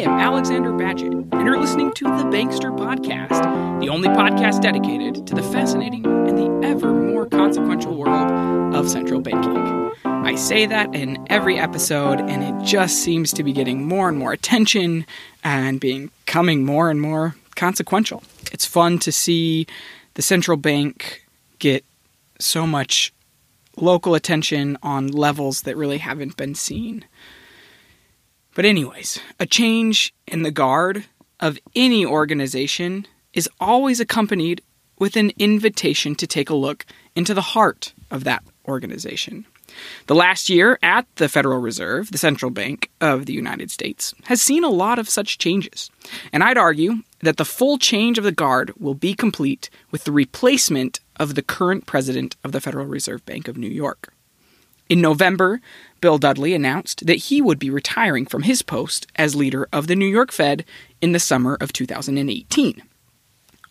am Alexander Badgett, and you're listening to the Bankster Podcast, the only podcast dedicated to the fascinating and the ever more consequential world of central banking. I say that in every episode, and it just seems to be getting more and more attention and becoming more and more consequential. It's fun to see the central bank get so much local attention on levels that really haven't been seen. But, anyways, a change in the guard of any organization is always accompanied with an invitation to take a look into the heart of that organization. The last year at the Federal Reserve, the central bank of the United States, has seen a lot of such changes. And I'd argue that the full change of the guard will be complete with the replacement of the current president of the Federal Reserve Bank of New York. In November, Bill Dudley announced that he would be retiring from his post as leader of the New York Fed in the summer of 2018.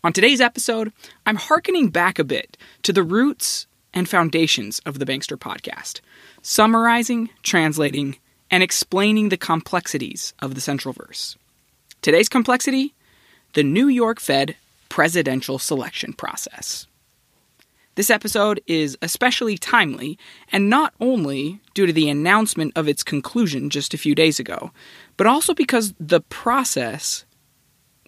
On today's episode, I'm hearkening back a bit to the roots and foundations of the Bankster podcast, summarizing, translating, and explaining the complexities of the Central Verse. Today's complexity the New York Fed presidential selection process. This episode is especially timely, and not only due to the announcement of its conclusion just a few days ago, but also because the process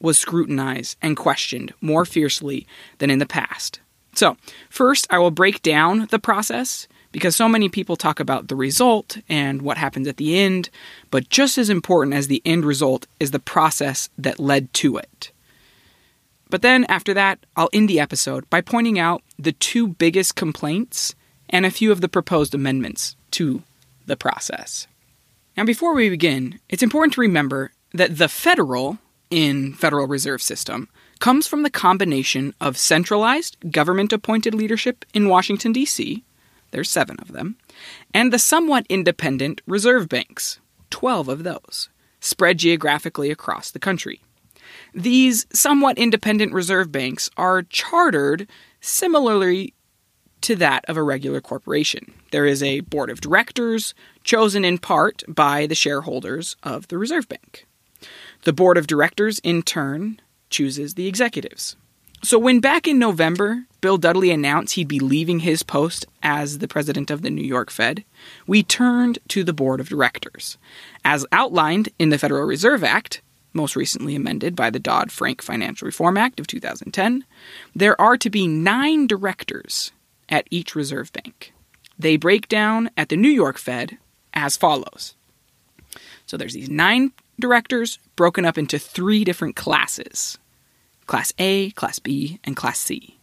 was scrutinized and questioned more fiercely than in the past. So, first, I will break down the process because so many people talk about the result and what happens at the end, but just as important as the end result is the process that led to it. But then after that, I'll end the episode by pointing out the two biggest complaints and a few of the proposed amendments to the process. Now, before we begin, it's important to remember that the federal in Federal Reserve System comes from the combination of centralized government appointed leadership in Washington, D.C., there's seven of them, and the somewhat independent reserve banks, 12 of those, spread geographically across the country. These somewhat independent reserve banks are chartered similarly to that of a regular corporation. There is a board of directors chosen in part by the shareholders of the Reserve Bank. The board of directors, in turn, chooses the executives. So, when back in November, Bill Dudley announced he'd be leaving his post as the president of the New York Fed, we turned to the board of directors. As outlined in the Federal Reserve Act, most recently amended by the Dodd Frank Financial Reform Act of 2010, there are to be nine directors at each reserve bank. They break down at the New York Fed as follows. So there's these nine directors broken up into three different classes Class A, Class B, and Class C.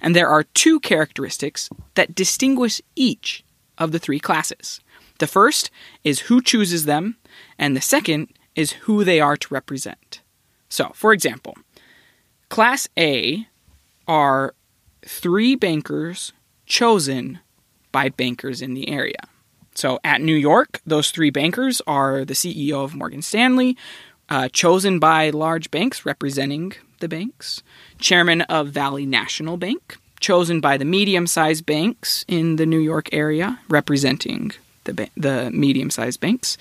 And there are two characteristics that distinguish each of the three classes. The first is who chooses them, and the second is who they are to represent. So, for example, Class A are three bankers chosen by bankers in the area. So at New York, those three bankers are the CEO of Morgan Stanley, uh, chosen by large banks representing the banks, chairman of Valley National Bank, chosen by the medium sized banks in the New York area representing the, ba- the medium sized banks,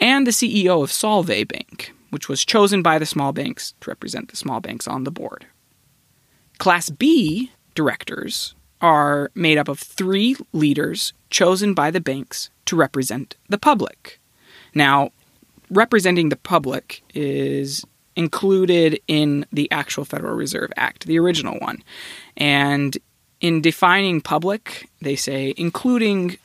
and the CEO of Solvay Bank, which was chosen by the small banks to represent the small banks on the board. Class B directors are made up of three leaders chosen by the banks to represent the public. Now, representing the public is included in the actual Federal Reserve Act, the original one. And in defining public, they say including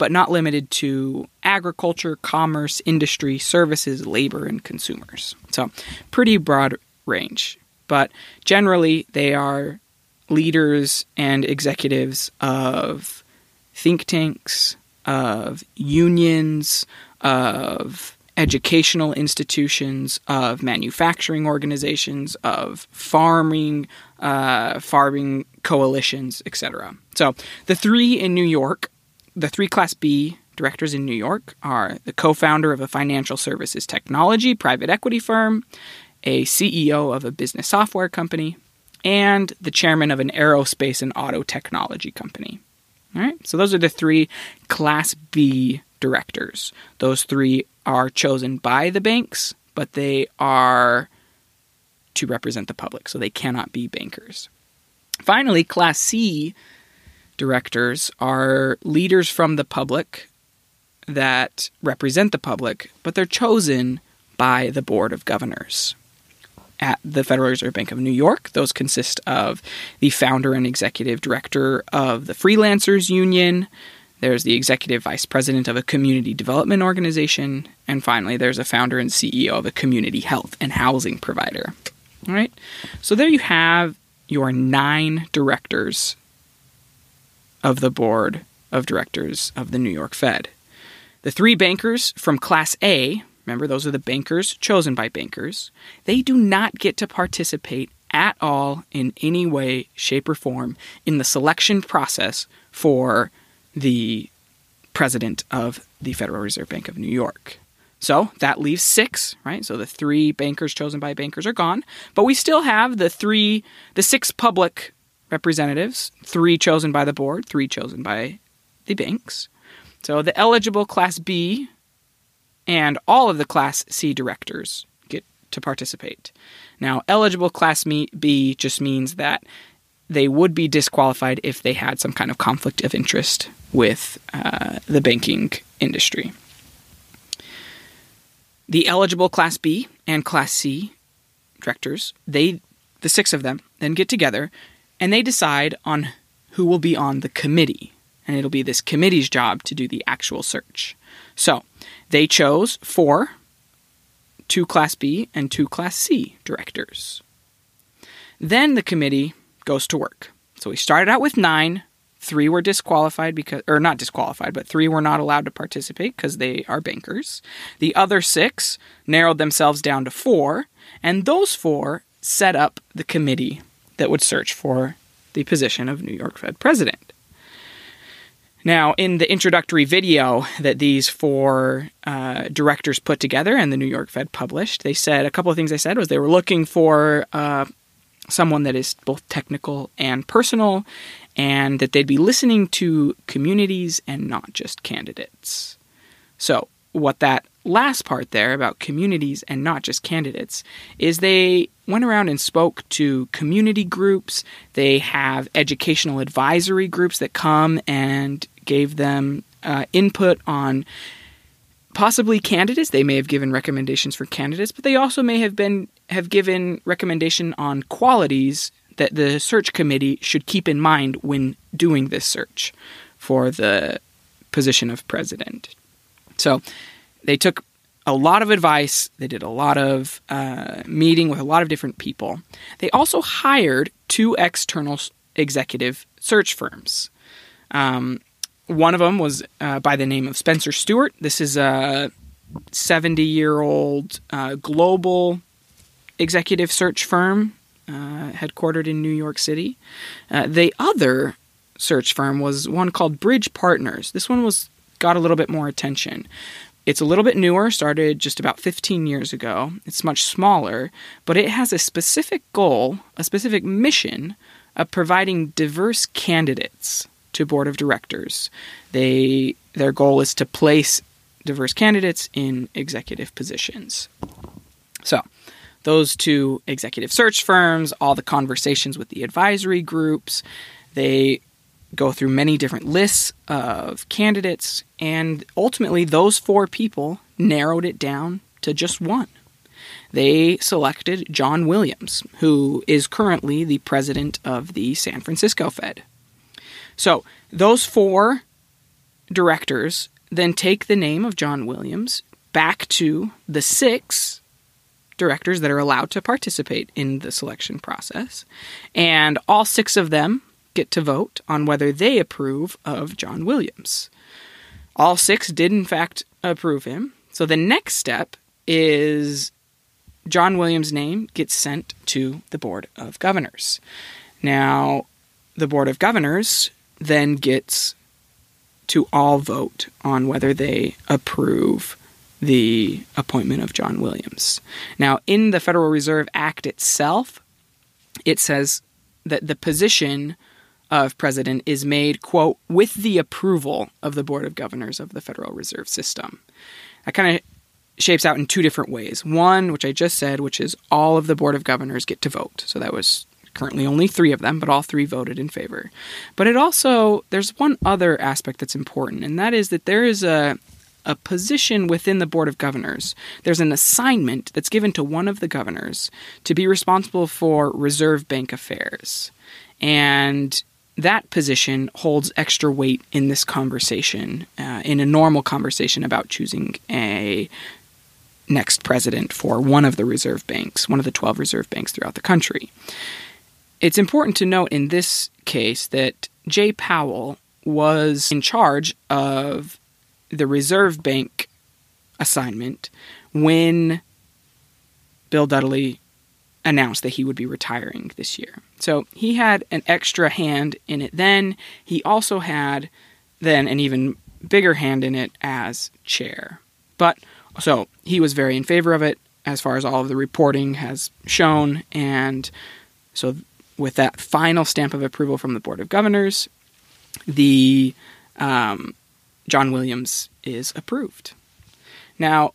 but not limited to agriculture, commerce, industry, services, labor, and consumers. So, pretty broad range. But generally, they are leaders and executives of think tanks, of unions, of educational institutions, of manufacturing organizations, of farming, uh, farming coalitions, etc. So the three in New York, the three Class B directors in New York are the co-founder of a financial services technology private equity firm, a CEO of a business software company, and the chairman of an aerospace and auto technology company. All right, so those are the three Class B directors. Those three are chosen by the banks, but they are to represent the public, so they cannot be bankers. Finally, Class C directors are leaders from the public that represent the public, but they're chosen by the Board of Governors. At the Federal Reserve Bank of New York, those consist of the founder and executive director of the Freelancers Union. There's the executive vice president of a community development organization. And finally, there's a founder and CEO of a community health and housing provider. All right. So there you have your nine directors of the board of directors of the New York Fed. The three bankers from Class A, remember those are the bankers chosen by bankers, they do not get to participate at all in any way, shape, or form in the selection process for the president of the Federal Reserve Bank of New York. So that leaves six, right? So the three bankers chosen by bankers are gone, but we still have the three, the six public representatives, three chosen by the board, three chosen by the banks. So the eligible Class B and all of the Class C directors get to participate. Now, eligible Class B just means that they would be disqualified if they had some kind of conflict of interest with uh, the banking industry. The eligible Class B and Class C directors, they, the six of them, then get together and they decide on who will be on the committee. And it'll be this committee's job to do the actual search. So they chose four, two Class B and two Class C directors. Then the committee goes to work. So we started out with nine Three were disqualified because, or not disqualified, but three were not allowed to participate because they are bankers. The other six narrowed themselves down to four, and those four set up the committee that would search for the position of New York Fed president. Now, in the introductory video that these four uh, directors put together and the New York Fed published, they said a couple of things they said was they were looking for uh, someone that is both technical and personal, and that they'd be listening to communities and not just candidates. So, what that last part there about communities and not just candidates is they went around and spoke to community groups. They have educational advisory groups that come and gave them uh, input on possibly candidates. They may have given recommendations for candidates, but they also may have been have given recommendation on qualities that the search committee should keep in mind when doing this search for the position of president. So they took a lot of advice. They did a lot of uh, meeting with a lot of different people. They also hired two external executive search firms. Um, one of them was uh, by the name of Spencer Stuart. This is a 70 year old uh, global executive search firm uh, headquartered in New York City. Uh, the other search firm was one called Bridge Partners. This one was got a little bit more attention. It's a little bit newer, started just about 15 years ago. It's much smaller, but it has a specific goal, a specific mission of providing diverse candidates to board of directors. They their goal is to place diverse candidates in executive positions. So, those two executive search firms, all the conversations with the advisory groups. They go through many different lists of candidates, and ultimately, those four people narrowed it down to just one. They selected John Williams, who is currently the president of the San Francisco Fed. So, those four directors then take the name of John Williams back to the six directors that are allowed to participate in the selection process, and all six of them get to vote on whether they approve of John Williams. All six did, in fact, approve him. So the next step is John Williams' name gets sent to the Board of Governors. Now, the Board of Governors then gets to all vote on whether they approve the appointment of John Williams. Now, in the Federal Reserve Act itself, it says that the position of president is made, quote, with the approval of the Board of Governors of the Federal Reserve System. That kind of shapes out in two different ways. One, which I just said, which is all of the Board of Governors get to vote. So that was currently only three of them, but all three voted in favor. But it also, there's one other aspect that's important, and that is that there is a, a position within the Board of Governors. There's an assignment that's given to one of the governors to be responsible for Reserve Bank affairs. And that position holds extra weight in this conversation, uh, in a normal conversation about choosing a next president for one of the reserve banks, one of the 12 reserve banks throughout the country. It's important to note in this case that Jay Powell was in charge of the reserve bank assignment when Bill Dudley announced that he would be retiring this year. So he had an extra hand in it then. He also had then an even bigger hand in it as chair. But so he was very in favor of it as far as all of the reporting has shown. And so with that final stamp of approval from the Board of Governors, the um, John Williams is approved. Now,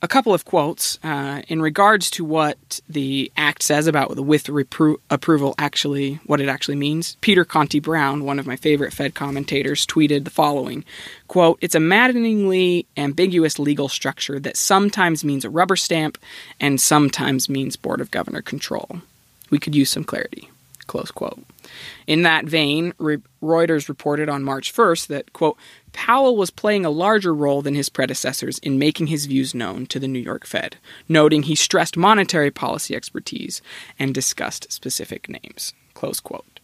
a couple of quotes uh, in regards to what the act says about the with repro- approval actually what it actually means. Peter Conti-Brown one of my favorite fed commentators tweeted the following quote it's a maddeningly ambiguous legal structure that sometimes means a rubber stamp and sometimes means board of governor control. We could use some clarity. Close quote. In that vein, Reuters reported on March 1st that, quote, Powell was playing a larger role than his predecessors in making his views known to the New York Fed, noting he stressed monetary policy expertise and discussed specific names. Close quote.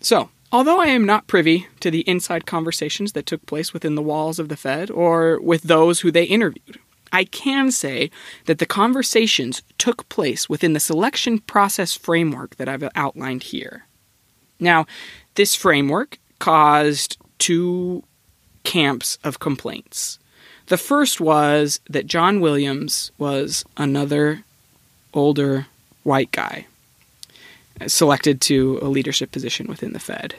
So, although I am not privy to the inside conversations that took place within the walls of the Fed or with those who they interviewed, I can say that the conversations took place within the selection process framework that I've outlined here. Now, this framework caused two camps of complaints. The first was that John Williams was another older white guy selected to a leadership position within the Fed.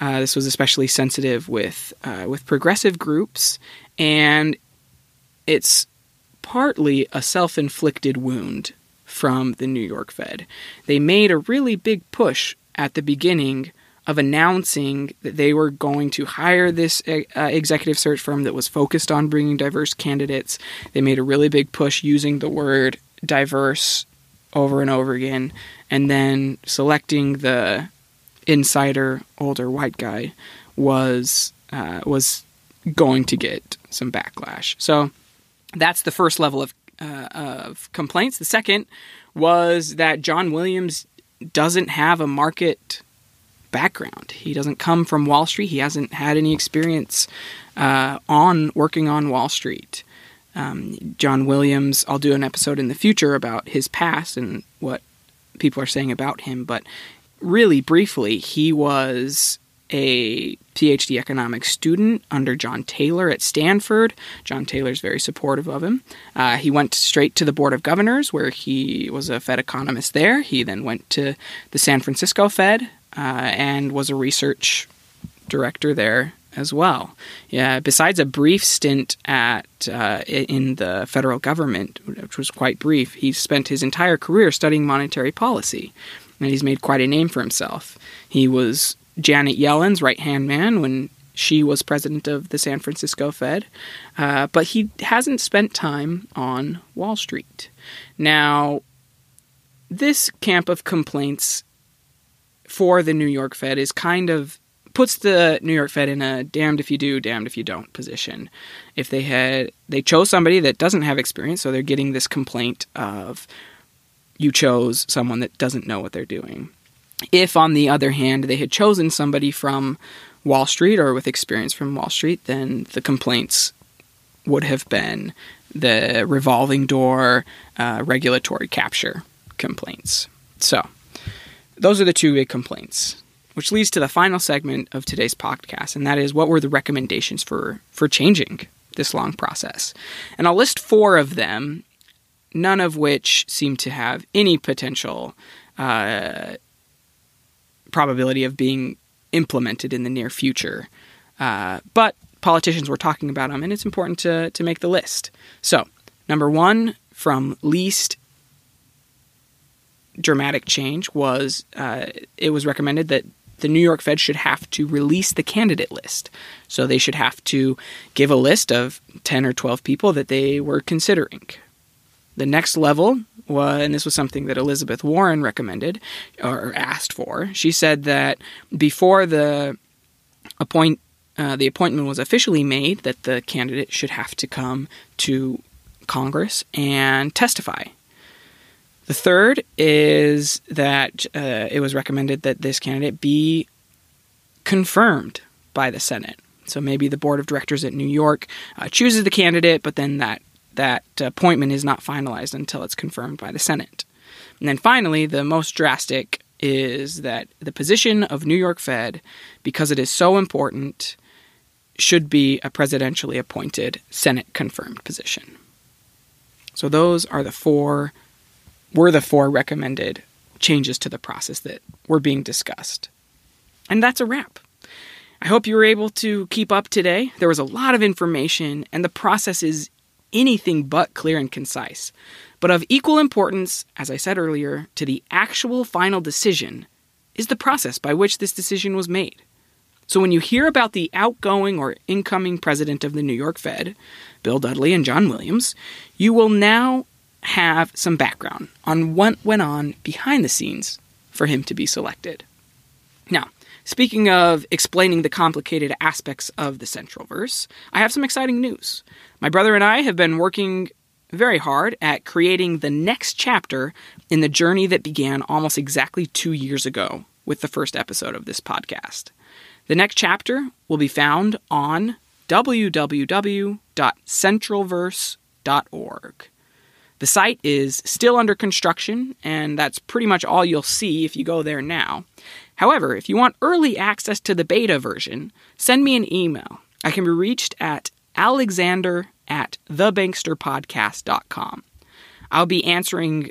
Uh, this was especially sensitive with uh, with progressive groups, and it's partly a self-inflicted wound from the New York Fed. They made a really big push at the beginning of announcing that they were going to hire this uh, executive search firm that was focused on bringing diverse candidates. They made a really big push using the word diverse over and over again, and then selecting the insider older white guy was uh, was going to get some backlash. So that's the first level of uh, of complaints. The second was that John Williams doesn't have a market background. He doesn't come from Wall Street. He hasn't had any experience uh, on working on Wall Street. Um, John Williams, I'll do an episode in the future about his past and what people are saying about him, but really briefly, he was a PhD economics student under John Taylor at Stanford. John Taylor's very supportive of him. Uh, he went straight to the Board of Governors, where he was a Fed economist there. He then went to the San Francisco Fed, uh, and was a research director there as well. Yeah, besides a brief stint at uh, in the federal government, which was quite brief, he spent his entire career studying monetary policy, and he's made quite a name for himself. He was Janet Yellen's right hand man when she was president of the San Francisco Fed, uh, but he hasn't spent time on Wall Street. Now, this camp of complaints for the New York Fed is kind of puts the New York Fed in a damned if you do, damned if you don't position. If they had they chose somebody that doesn't have experience, so they're getting this complaint of you chose someone that doesn't know what they're doing. If on the other hand they had chosen somebody from Wall Street or with experience from Wall Street, then the complaints would have been the revolving door uh, regulatory capture complaints. So those are the two big complaints, which leads to the final segment of today's podcast, and that is what were the recommendations for for changing this long process. And I'll list four of them, none of which seem to have any potential uh, probability of being implemented in the near future. Uh, but politicians were talking about them, and it's important to, to make the list. So, number one, from least dramatic change, was uh, it was recommended that the New York Fed should have to release the candidate list. So they should have to give a list of 10 or 12 people that they were considering. The next level was, and this was something that Elizabeth Warren recommended or asked for. She said that before the appoint uh, the appointment was officially made, that the candidate should have to come to Congress and testify. The third is that uh, it was recommended that this candidate be confirmed by the Senate. So maybe the board of directors at New York uh, chooses the candidate, but then that that appointment is not finalized until it's confirmed by the Senate. And then finally, the most drastic is that the position of New York Fed, because it is so important, should be a presidentially appointed Senate confirmed position. So those are the four were the four recommended changes to the process that were being discussed. And that's a wrap. I hope you were able to keep up today. There was a lot of information, and the process is anything but clear and concise. But of equal importance, as I said earlier, to the actual final decision is the process by which this decision was made. So when you hear about the outgoing or incoming president of the New York Fed, Bill Dudley and John Williams, you will now have some background on what went on behind the scenes for him to be selected. Now, speaking of explaining the complicated aspects of the Central Verse, I have some exciting news. My brother and I have been working very hard at creating the next chapter in the journey that began almost exactly two years ago with the first episode of this podcast. The next chapter will be found on www.centralverse.org. The site is still under construction, and that's pretty much all you'll see if you go there now. However, if you want early access to the beta version, send me an email. I can be reached at alexander at thebanksterpodcast.com. I'll be answering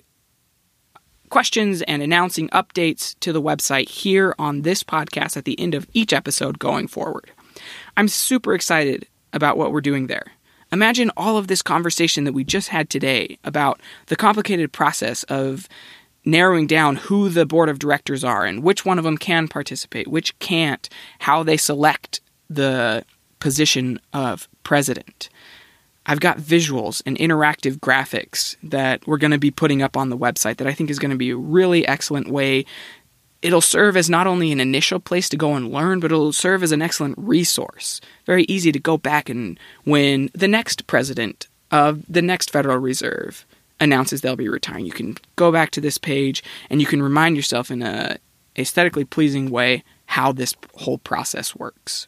questions and announcing updates to the website here on this podcast at the end of each episode going forward. I'm super excited about what we're doing there. Imagine all of this conversation that we just had today about the complicated process of narrowing down who the board of directors are and which one of them can participate, which can't, how they select the position of president. I've got visuals and interactive graphics that we're going to be putting up on the website that I think is going to be a really excellent way. It'll serve as not only an initial place to go and learn, but it'll serve as an excellent resource. Very easy to go back and when the next president of the next Federal Reserve announces they'll be retiring, you can go back to this page and you can remind yourself in a aesthetically pleasing way how this whole process works.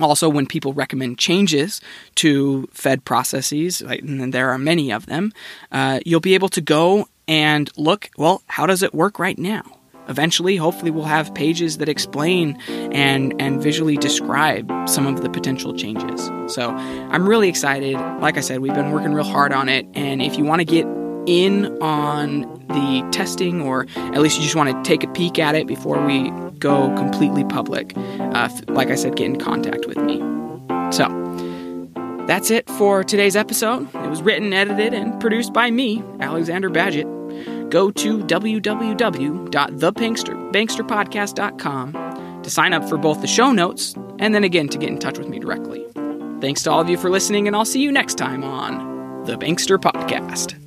Also, when people recommend changes to Fed processes, and there are many of them, uh, you'll be able to go and look, well, how does it work right now? Eventually, hopefully, we'll have pages that explain and, and visually describe some of the potential changes. So I'm really excited. Like I said, we've been working real hard on it. And if you want to get in on the testing, or at least you just want to take a peek at it before we go completely public, uh, like I said, get in contact with me. So, that's it for today's episode. It was written, edited, and produced by me, Alexander Badgett. Go to www.thebanksterpodcast.com to sign up for both the show notes and then again to get in touch with me directly. Thanks to all of you for listening, and I'll see you next time on the Bankster Podcast.